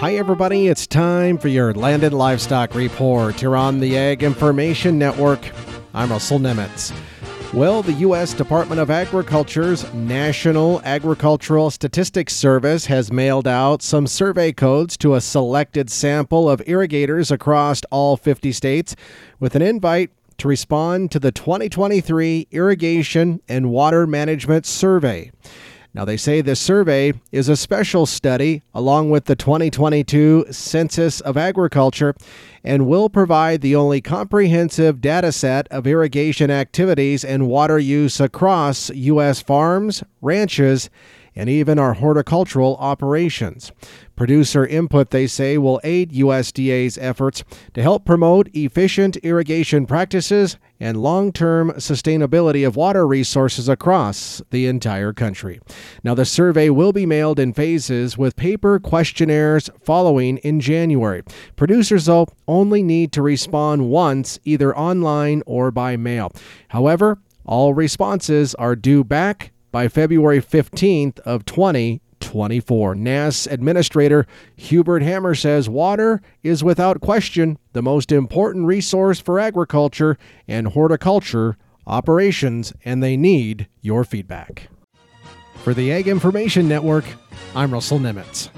Hi, everybody. It's time for your Land and Livestock Report. You're on the Ag Information Network. I'm Russell Nemetz. Well, the U.S. Department of Agriculture's National Agricultural Statistics Service has mailed out some survey codes to a selected sample of irrigators across all 50 states with an invite to respond to the 2023 Irrigation and Water Management Survey. Now, they say this survey is a special study along with the 2022 Census of Agriculture and will provide the only comprehensive data set of irrigation activities and water use across U.S. farms, ranches, and even our horticultural operations. Producer input, they say, will aid USDA's efforts to help promote efficient irrigation practices and long term sustainability of water resources across the entire country. Now, the survey will be mailed in phases with paper questionnaires following in January. Producers, though, only need to respond once, either online or by mail. However, all responses are due back by February 15th of 2024. NASS Administrator Hubert Hamer says water is without question the most important resource for agriculture and horticulture operations, and they need your feedback. For the Ag Information Network, I'm Russell Nemetz.